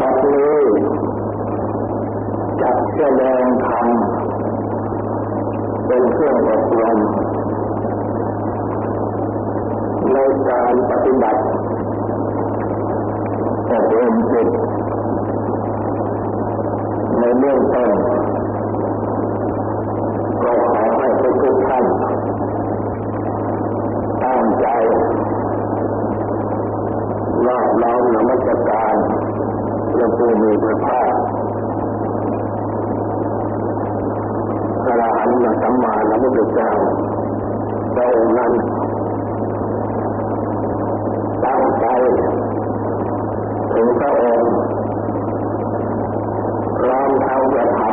บัดนี้จัดแสดงธรรมเป็นเครื่องอบรมในการปฏิบัติอบรมจิตในเรื่องต้นก็ขอให้ทุกท่านตั้งใจรอบล้อมนมัสการ พระผู้มีพระภาคพระอรหันต์สัมมาสัมพุทธเจ้าพระองค์นั้นตั้งใจถึงพระองค์พร้อมทั้งจะทำ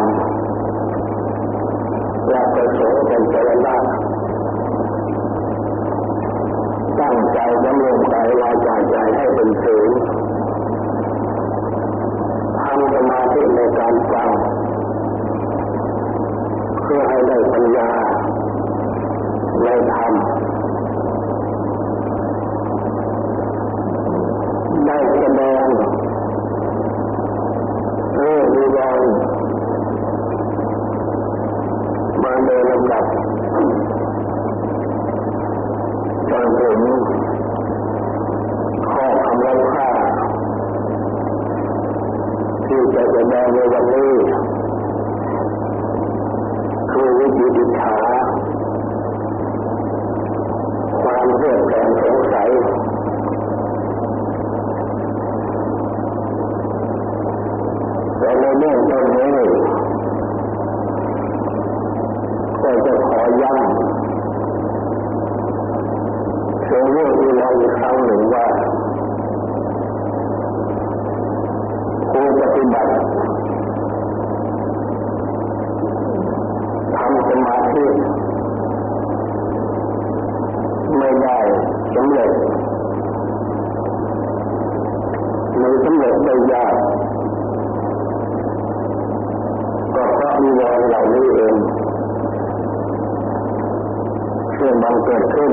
และประสงค์เป็นเจรณะตั้งใจดำรงใจวาจาใจให้เป็นศีลทำส มาธิในการฟังเพื่อให้ได้ปัญญาในธรรมได้แสดงเรื่องวิวรณ์มาโดยลำดับจนถึงข้อคำไร้ค่าที่จะแสดงในวันนี้คือวิจิตรฉาความเรื่องแรงสงสัยแต่ ในเรื่องต้นนี้ก็จะขอย้ำถึงเรื่องที่เราอีกครั้งหนึ่งว่าผู้ปฏิบัติทำสมาธิไม่ได้สำเร็จหรือสำเร็จได้ยากก็เพราะมีวรเหล่านี้เองซึ่งมันเกิดขึ้น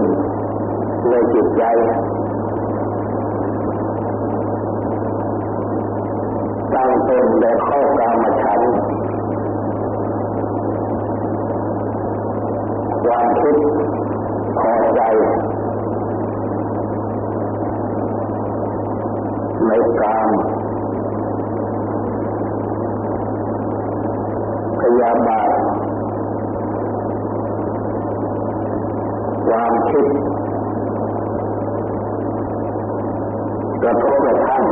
ในจิตใจตั้งเป็นแต่ข้อกามฉันท์ ความคิดพอใจในกามพยาบาทความคิดกระทบกระทั่ง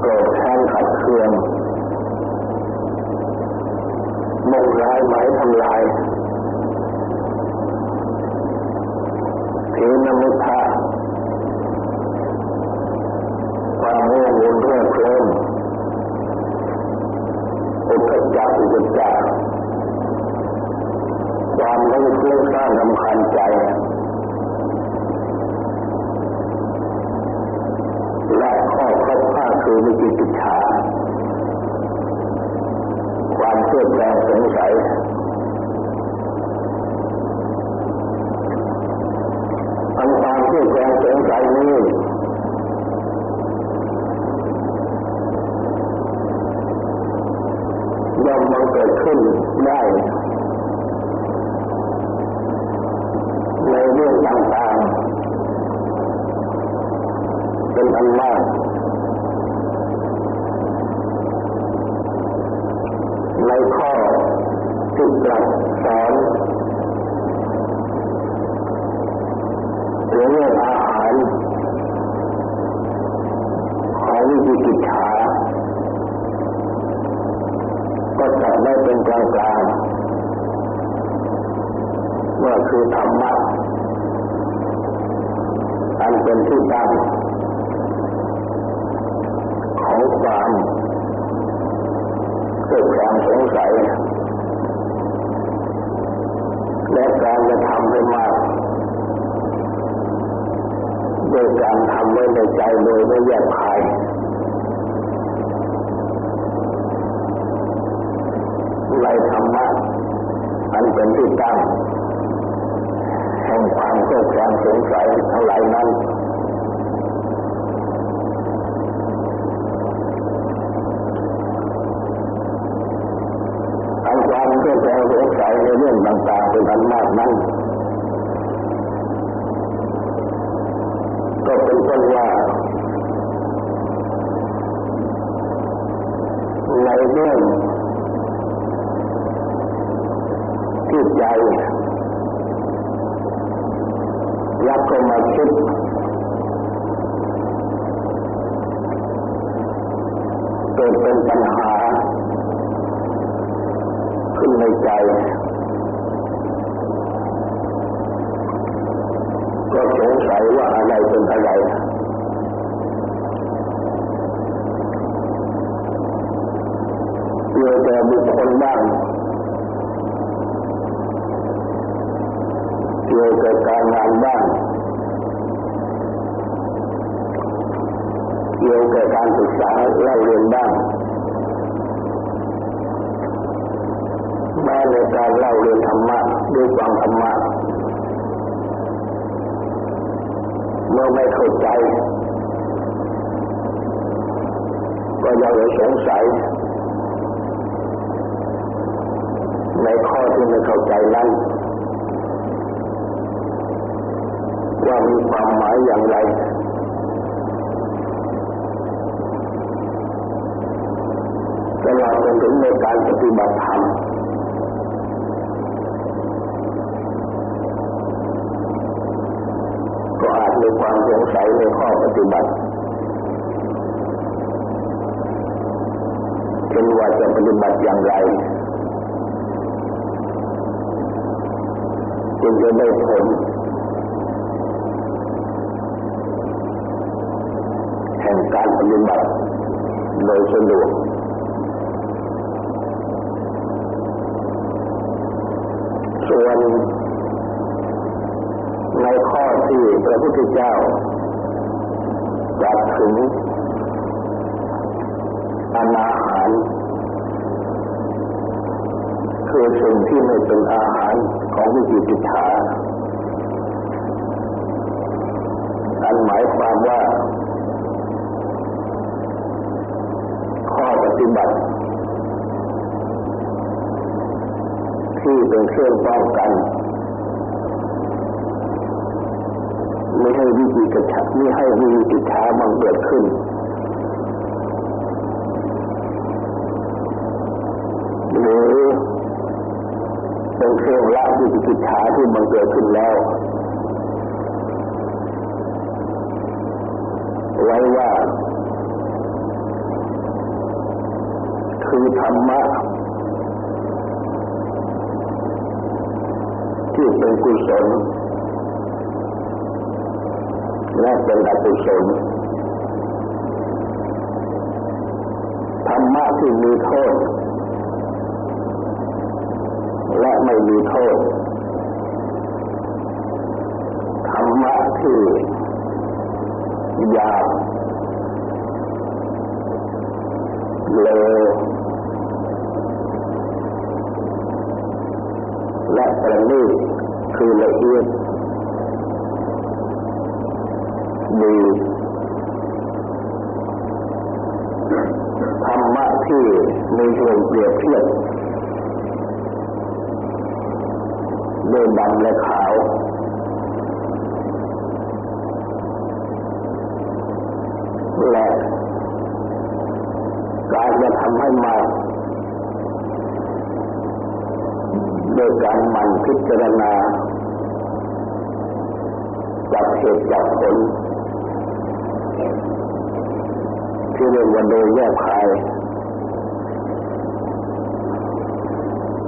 โกรธแค้นขัดเคืองมุ่งร้ายหมายทำลายถีนมุทะความโง่งุนเรื่องเพลินอุทจักอุจจักความไม่เชื่อสร้างรำคาญใจ และข้อครบผ้า คือวิจิกิจฉาความเชื่อแปลงสงสัยอันความเชื่อแปลงสงสัยนี้ย่อมบังเกิดขึ้นได้ในเรื่องต่างๆเป็นอันมากในข้อที่ตรัสสอนเรื่องอาหารของวิจิกิจฉา ก็จัดได้เป็นกลางๆว่าคือธรรมะอันเป็นที่ตั้งของความเกิดความสงสัย และการจะทำให้มากโดยการทำไว้ในใจโดยไม่แยกคาย ในธรรมะอันเป็นที่ตั้งแห่งความโศกแสงสงสัยทั้งหลายนั้นอันความโศกแสงสงสัยในเรื่องต่างๆเป็นอันมากนั้นก็เป็นต้นว่าในเรื่อง ใจ แล้วก็มาคิดเกิดเป็นปัญหา ขึ้นในใจ ก็สงสัยว่าอะไรเป็นอะไรเกี่ยวกับบุคคลบ้างเกี่ยวกับการงานบ้างเกี่ยวกับการศึกษาเล่าเรียนบ้าง แม้ในการเล่าเรียนธรรมะด้วยความธรรมะเมื่อไม่เข้าใจ ก็ยังสงสัย ในข้อที่ไม่เข้าใจนั้นว่ามีความหมายอย่างไรตลอดจนถึงในการปฏิบัติธรรม ก็อาจมีความสงสัยในข้อปฏิบัติเช่นว่าจะปฏิบัติอย่างไรจึงจะได้ผลแห่งการปฏิบัติโดยสะดวกส่วนในข้อ ที่พระพุทธเจ้าตรัสถึงอาหาร คือสิ่งที่ไม่เป็นอาหารของวิจิติฐาอันหมายความว่า ข้อปฏิบัติ ที่เป็นเครื่องป้องกัน ไม่ให้วิจิตรชาไม่ให้วิจิตรชาบังเกิดขึ้นหรือเป็นเครื่องละวิจิตาที่บังเกิดขึ้นแล้วไว้ว่า คือธรรมะที่เป็นกุศล และเป็นอกุศลธรรมะที่มีโทษ และไม่มีโทษธรรมะที่หยาบเลวและประณีตคือละเอียด ดีธรรมะที่มีส่วนเปรียบเทียบด้วยดำและขาว และการจะทำให้มาโดยการหมั่นพิจารณาจับเหตุจับผล ที่เรียกว่าโดยแยกคาย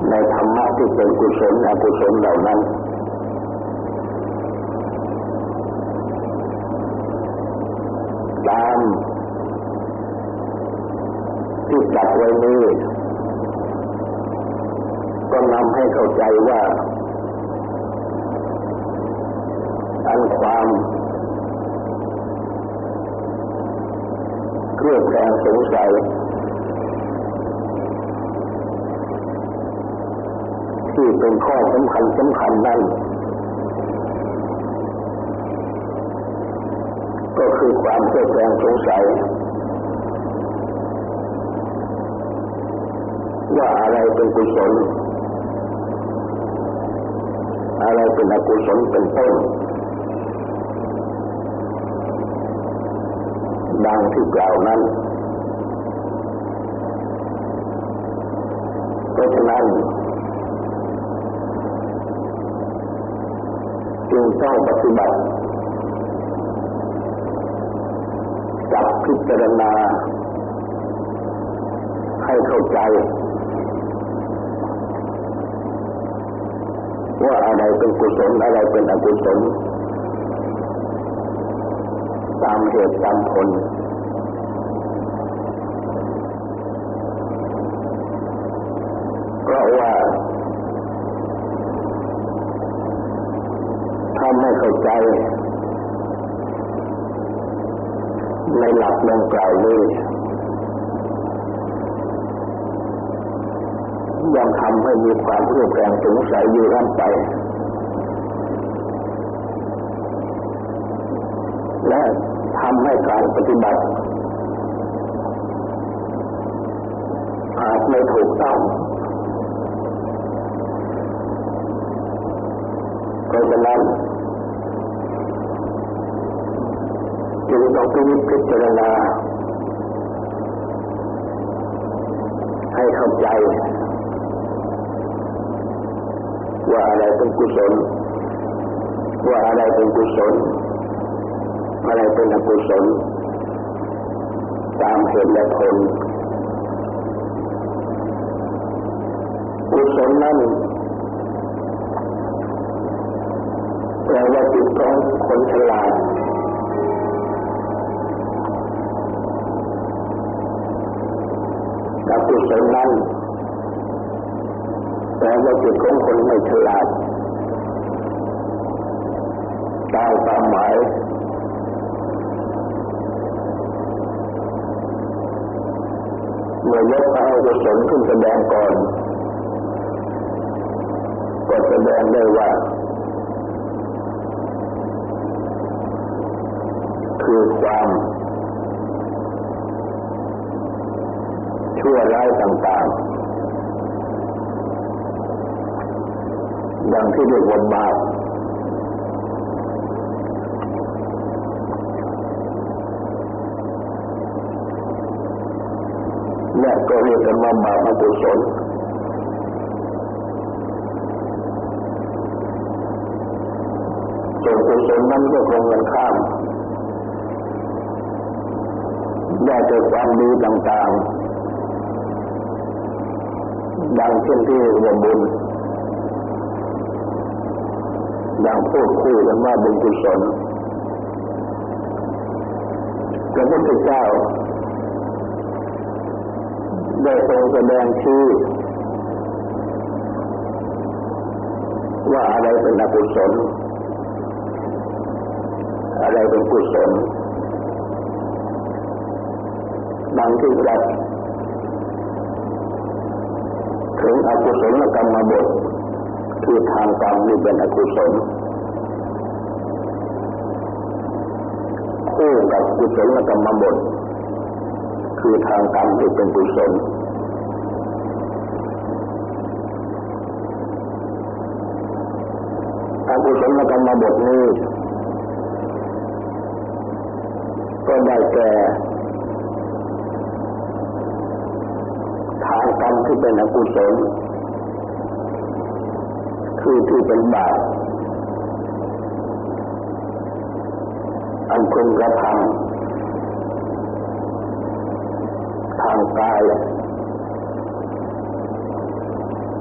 ในธรรมะที่เป็นกุศลอกุศลเหล่านั้น ตามที่จัดไว้นี้ก็นำให้เข้าใจว่าอันความ เครื่อบแคลงสงสัยที่เป็นข้อสำคัญสำคัญนั้นก็คือความเครือบแคลงสงสัย ว่าอะไรเป็นกุศล อะไรเป็นอกุศลเป็นต้น ดังที่กล่าวนั้น เพราะฉะนั้นจึงต้องปฏิบัติจับพิจารณาให้เข้าใจ ว่าอะไรเป็นกุศลอะไรเป็นอกุศล ตามเหตุตามผลเพราะว่าถ้าไม่เข้าใจ ในหลักดังกล่าวนี้ยังทำให้มีความเรื่อแรงสงสัยอยู่ร่ำไป และ ทำให้การปฏิบัติอาจไม่ถูกต้องเพราะฉะนั้นจึงต้องพิจารณาให้เข้าใจ ว่าอะไรเป็นกุศล ว่าอะไรเป็นกุศล อะไรเป็นอกุศลตามเหตุและผลกุศลนั้นแปลว่าจิตของคนฉลาดอกุศลนั้นแปลว่าจิตของคนไม่ฉลาดตามความหมาย มื่อยกพระอกุศลขึ้นแสดงก่อนก็แสดงได้ว่า คือความชั่วร้ายต่างๆ ดังที่เรียกว่าบาป และก็เรียกกันว่าบาปอกุศลส่วนกุศลนั้นก็คงกันข้าม ได้จากความดีต่างๆ ดังเช่นที่เรียกบุญอย่างพูดคู่กันว่าเป็นกุศลพระพุทธเจ้า ได้ทรงแสดงชื่อ ว่าอะไรเป็นอกุศล อะไรเป็นกุศลดังที่ตรัสถึงอกุศลกรรมบทคือทางกรรมนี่เป็นอกุศลคู่กับกุศลกรรมบท คือทางกรรมที่เป็นกุศลอกุศลกรรมบทนี้ ก็ได้แก่ทางกรรมที่เป็นอกุศลคือที่เป็นบาปอันพึงกระทำ ทางกาย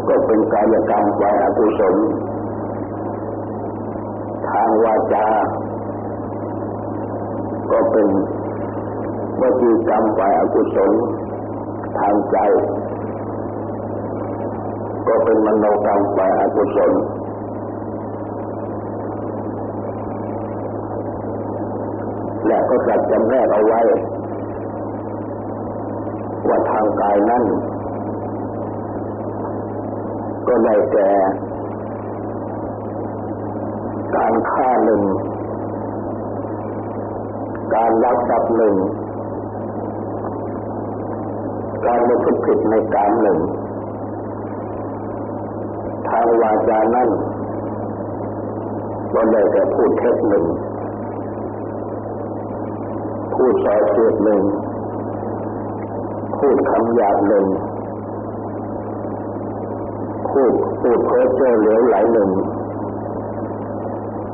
ก็เป็นกายกรรมฝ่ายอกุศลทางวาจา ก็เป็นวจีกรรมฝ่ายอกุศลทางใจ ก็เป็นมโนกรรมฝ่ายอกุศลและก็จัดจำแนกเอาไว้ ว่าทางกายนั้น ก็ได้แก่การฆ่าหนึ่ง การลักทรัพย์หนึ่ง การม่พฤติผิดในการหนึ่ง ทางวาจานั้นก็ได้แต่พูดเท็จหนึ่ง พูดสอเสียดหนึ่ง พูดคำหยาบหนึ่งพูดพูดเพ้อเจ้อเหลวไหลหนึ่ง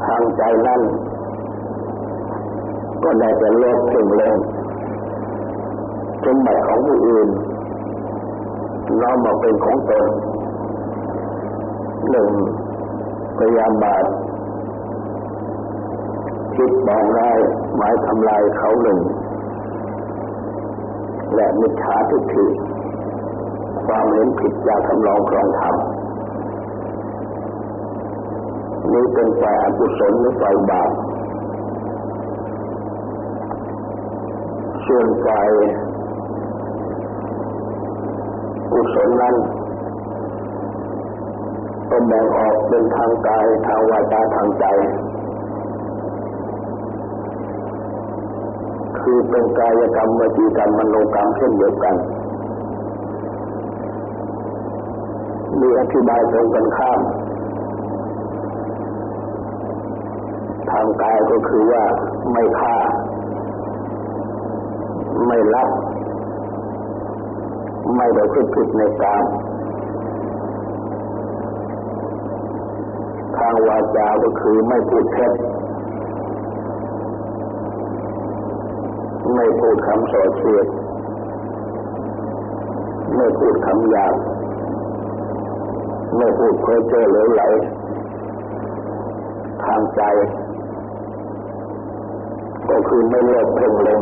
ทางใจนั่นก็ได้แต่โลภเพ่งเล็งสมบัติของผู้อื่นน้อมมาเป็นของตนหนึ่งพยายามบาทคิดบองได้หมายทำลายเขาหนึ่ง และมิจฉาทิฏฐิความเห็นผิดจากคำลองครองธรรมนี้เป็นฝ่ายอกุศลหรือฝ่ายบาปส่วนฝ่ายกุศลนั้นก็แบ่งออกเป็นทางกายทางวาจาทางใจ คือเป็นกายกรรมวจีกรรมมโนกรรมเช่นเดียวกันมีอธิบายตรงกันข้าม ทางกายก็คือว่าไม่ฆ่า ไม่ลัก ไม่ได้คิดผิดในกามทางวาจาก็คือไม่พูดเท็จ ไม่พูดคำส่อเสียดไม่พูดคำหยาบไม่พูดเพ้อเจ้อเหลวไหล ทางใจ ก็คือไม่เลิกเพ่งเล็ง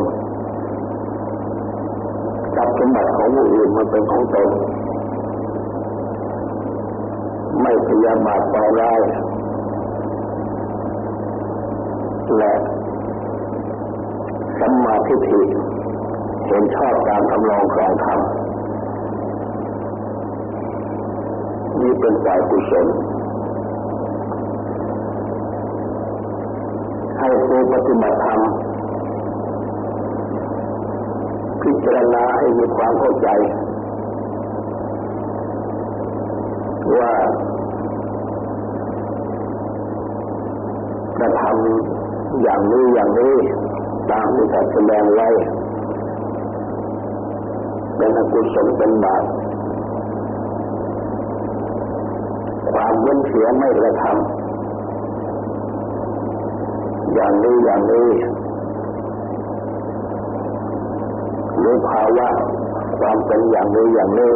จับสมบัติของผู้อื่นมาเป็นของตน ไม่พยายามบาดต่อร้ายและ สัมมาทิฏฐิเห็นชอบการทำลองครองธรรมนี่เป็นฝ่ายกุศลให้ผู้ปฏิบัติธรรมพิจารณาให้มีความเข้าใจ ว่ากระทำอย่างนี้อย่างนี้ ตามที่ท่านแสดงไว้เป็นอกุศลเป็นบาปความเว้นเสียไม่กระทำอย่างนี้อย่างนี้หรือภาวะความเป็นอย่างนี้อย่างนี้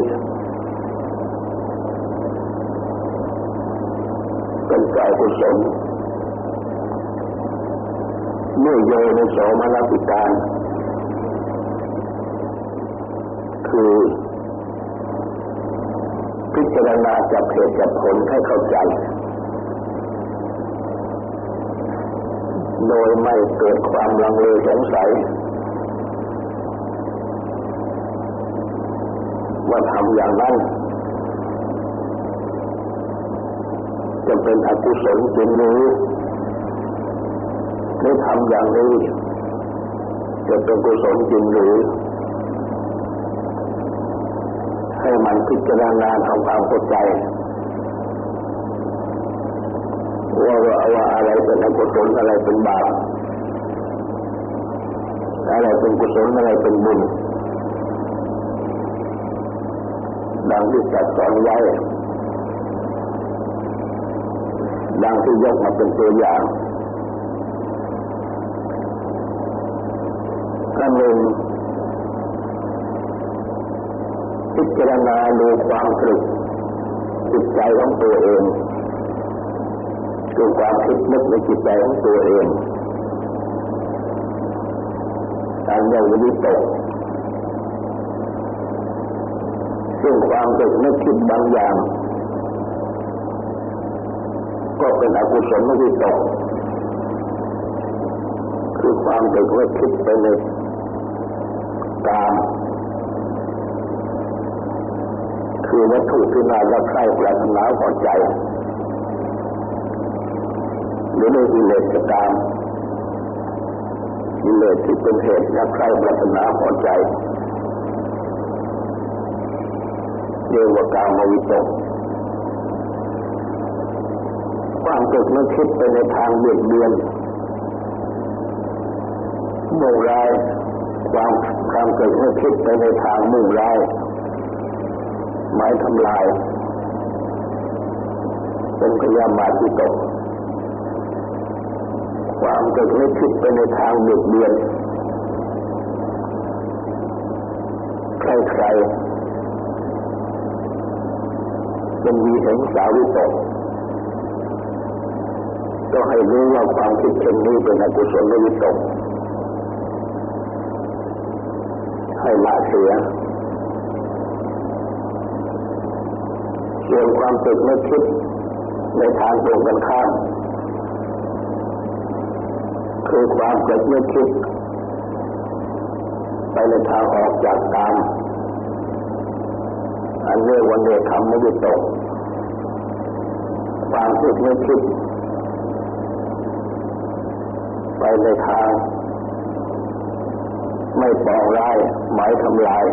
เป็นกายกุศล เมื่อโยนโสมนัสิการ คือ พิจารณาจับเหตุจับผลให้เข้าใจ โดยไม่เกิดความลังเลสงสัย ว่าทำอย่างนั้นจะเป็นอกุศลจริงหรือ หรือทำอย่างนี้จะเป็นกุศลจริงหรือ ให้มันพิจารณาทำความเข้าใจว่าว่าอะไรเป็นอกุศลอะไรเป็นบาปอะไรเป็นกุศลอะไรเป็นบุญดังที่จัดสอนไว้ดังที่ยกมาเป็นตัวอย่าง อันหนึ่งพิจารณาดูความตรึกจิตใจของตัวเองดูความคิดนึกในจิตใจของตัวเองการเรียกวิตกซึ่งความตึกนึกคิดบางอย่าง ก็เป็นอกุศลวิตกคือความตึกนึกคิดไปใน กามคือวัตถุที่น่ารักใคร่ปรารถนาพอใจ หรือในกิเลสกามกิเลสที่เป็นเหตุรักใคร่ปรารถนาพอใจเรียกว่ากามวิตกความตึกนึกคิดไปในทางเบียดเบียนโมร้ายความความเกิดนึกคิดไปในทางมุ่งร้ายหมายทำลาย เป็นพยาบาที่ตก ความเกิดนึกคิดไปในทางเบียดเบียนใครๆเป็นมีเห็นสาวิตกก็ให้รู้ว่าความคิดเช่นนี้เป็นอกุศลวิตก ให้ละเสีย ส่วนความตึกไม่คิดในทางตรงกันข้ามคือความเกิดไม่คิด ไปในทางออกจากกามอันเรียกว่าเนคขมวิตกความคิดไม่คิด ไปในทาง ไม่ปองร้ายหมายทำลาย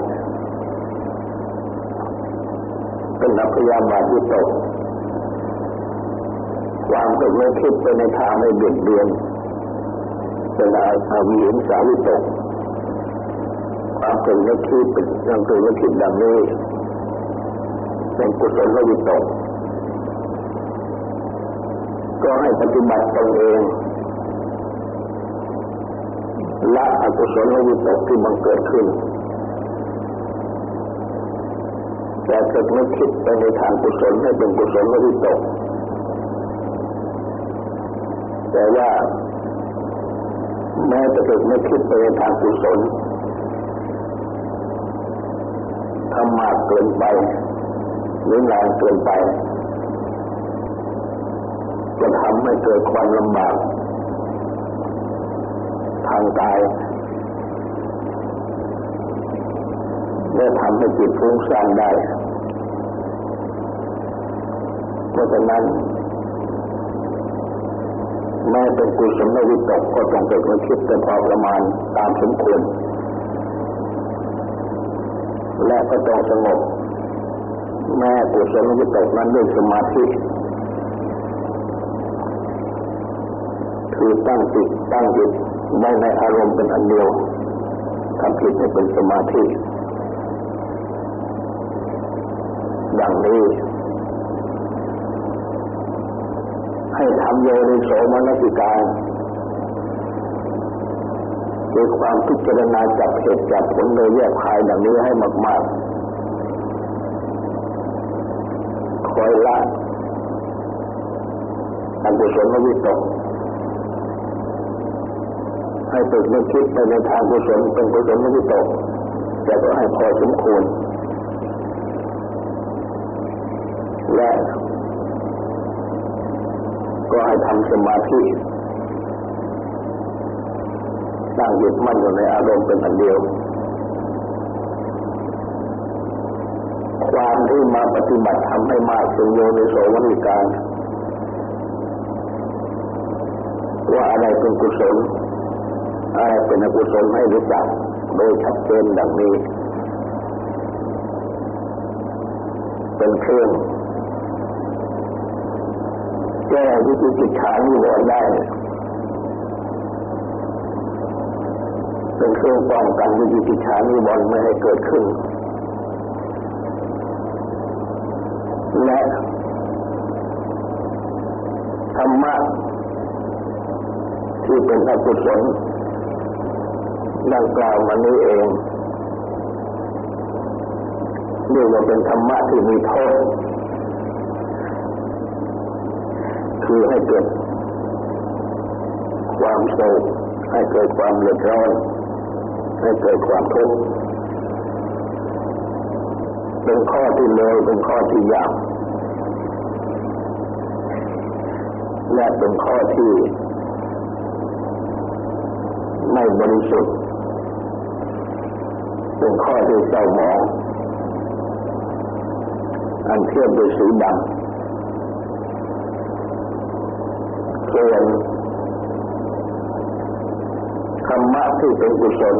เป็นอัพยาบาทวิตกความคิดไม่คิดไปในทางไม่เบียดเบียนเป็นอาวิหิงสาวิตกความเกิดไม่คิดเป็นยังเกิดไม่คิดดังนี้เป็นกุศลวิตกก็ให้ปฏิบัติตนเอง ละอกุศลวิตกที่บังเกิดขึ้นแต่เกิดไม่คิดไปในทางกุศลให้เป็นกุศลวิตกแต่ว่าแม้จะเกิดไม่คิดไปในทางกุศลทำมากเกินไปหรือนานเกินไป จะทำให้เกิดความลำบาก ทางกายและทำให้จิตฟุ้งซ่านได้ เพราะฉะนั้นแม้เป็นกุศลวิตกก็ต้องเป็นคนคิดเป็นพอประมาณตามสมควร และก็ต้องสงบ แม้กุศลวิตกนั้นด้วยสมาธิ คือตั้งจิตตั้งจิตไม่ในอารมณ์เป็นอันเดียวทำจิตให้เป็นสมาธิดังนี้ ให้ทำโยนิโสมนสิการคือความพิจารณาจับเหตุจับผลโดยแยกคายดังนี้ให้มาก ๆ คอยละอันกุศลวิตก ให้ตึกนึกคิดไปในทางกุศลเป็นกุศลวิตกแต่ก็ให้พอสมควรและก็ให้ทำสมาธิตั้งหยึดมั่นอยู่ในอารมณ์เป็นอันเดียว ความที่มาปฏิบัติทำให้มากเป็นโยในโสวนิการ ว่าอะไรเป็นกุศล อะไรเป็นอกุศลให้รู้จักโดยชัดเจนดังนี้ เป็นเครื่องแก้วิจิกิจฉานิวรณ์ได้ เป็นเครื่องป้องกันวิจิกิจฉานิวรณ์ไม่ให้เกิดขึ้น และธรรมะที่เป็นอกุศล ดังกล่าวมานี้เองเรียกว่าเป็นธรรมะที่มีโทษ คือให้เกิดความโศกให้เกิดความเดือดร้อนให้เกิดความทุกข์เป็นข้อที่เลวเป็นข้อที่ยากและเป็นข้อที่ ไม่บริสุทธิ์ เป็นข้อที่เศร้าหมองอันเทียบด้วยสีดำส่วนธรรมะที่เป็นกุศล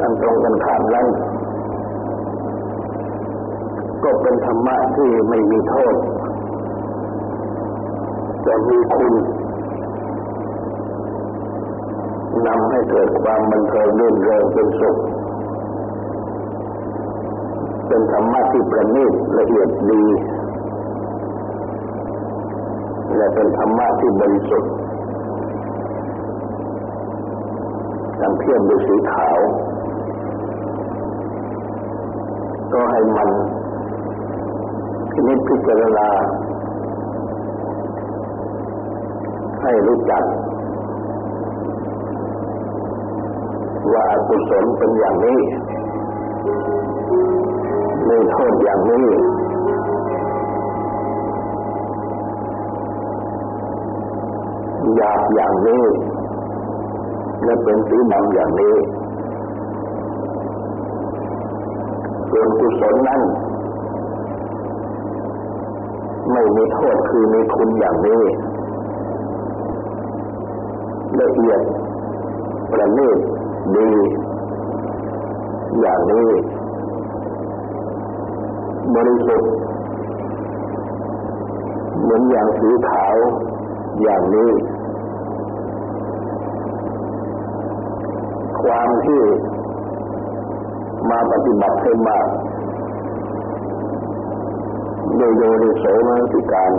อันตรงกันข้ามนั้นก็เป็นธรรมะที่ไม่มีโทษจะมีคุณ นำให้เกิดความบันเทิงรื่นเริงเป็นสุข เป็นธรรมะที่ประณีตละเอียดดี และเป็นธรรมะที่บริสุทธิ์ดังเทียบด้วยสีขาว ก็ให้มันพินิจพิจารณาให้รู้จัก ว่าอกุศลเป็นอย่างนี้มีโทษอย่างนี้หยาบอย่างนี้และเป็นสีดำอย่างนี้ส่วนกุศลนั้น ไม่มีโทษคือมีคุณอย่างนี้ละเอียดประณีต ดี อย่างนี้ บริสุทธิ์เหมือนอย่างสีขาวอย่างนี้ ความที่มาปฏิบัติให้มากโดยโยนิโสมนสิการ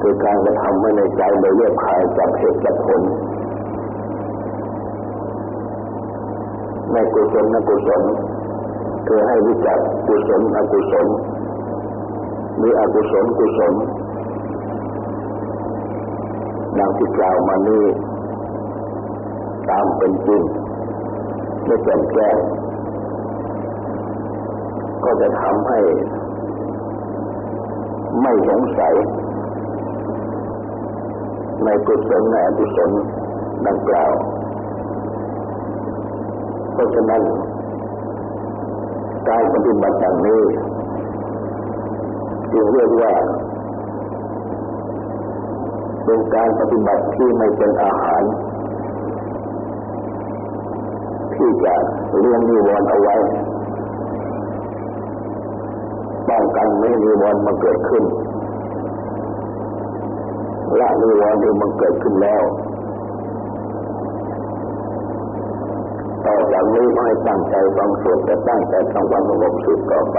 คือการกระทำไว้ในใจโดยเรียบคายจับเหตุจับผล ในกุศลนกุศลคือให้รู้จักกุศลอกุศลมีอกุศลกุศลดังที่กล่าวมานี้ตามเป็นจริงไม่แจ่มแจ้งก็จะทำให้ ไม่สงสัย ในกุศลในอกุศลดังกล่าว ราะฉะนั้น การปฏิบัติอย่างนี้จึงเรียกว่าเป็นการปฏิบัติที่ไม่เป็นอาหาร ที่จะเลี้ยงนิวรณ์เอาไว้ป้องกันไม่นิวรณ์มาเกิดขึ้นละนิวรณ์ที่มันเกิดขึ้นแล้ว ต่อจากนี้ก็ให้ตั้งใจฟังสวดจะตั้งใจทำวันสงบสุขต่อไป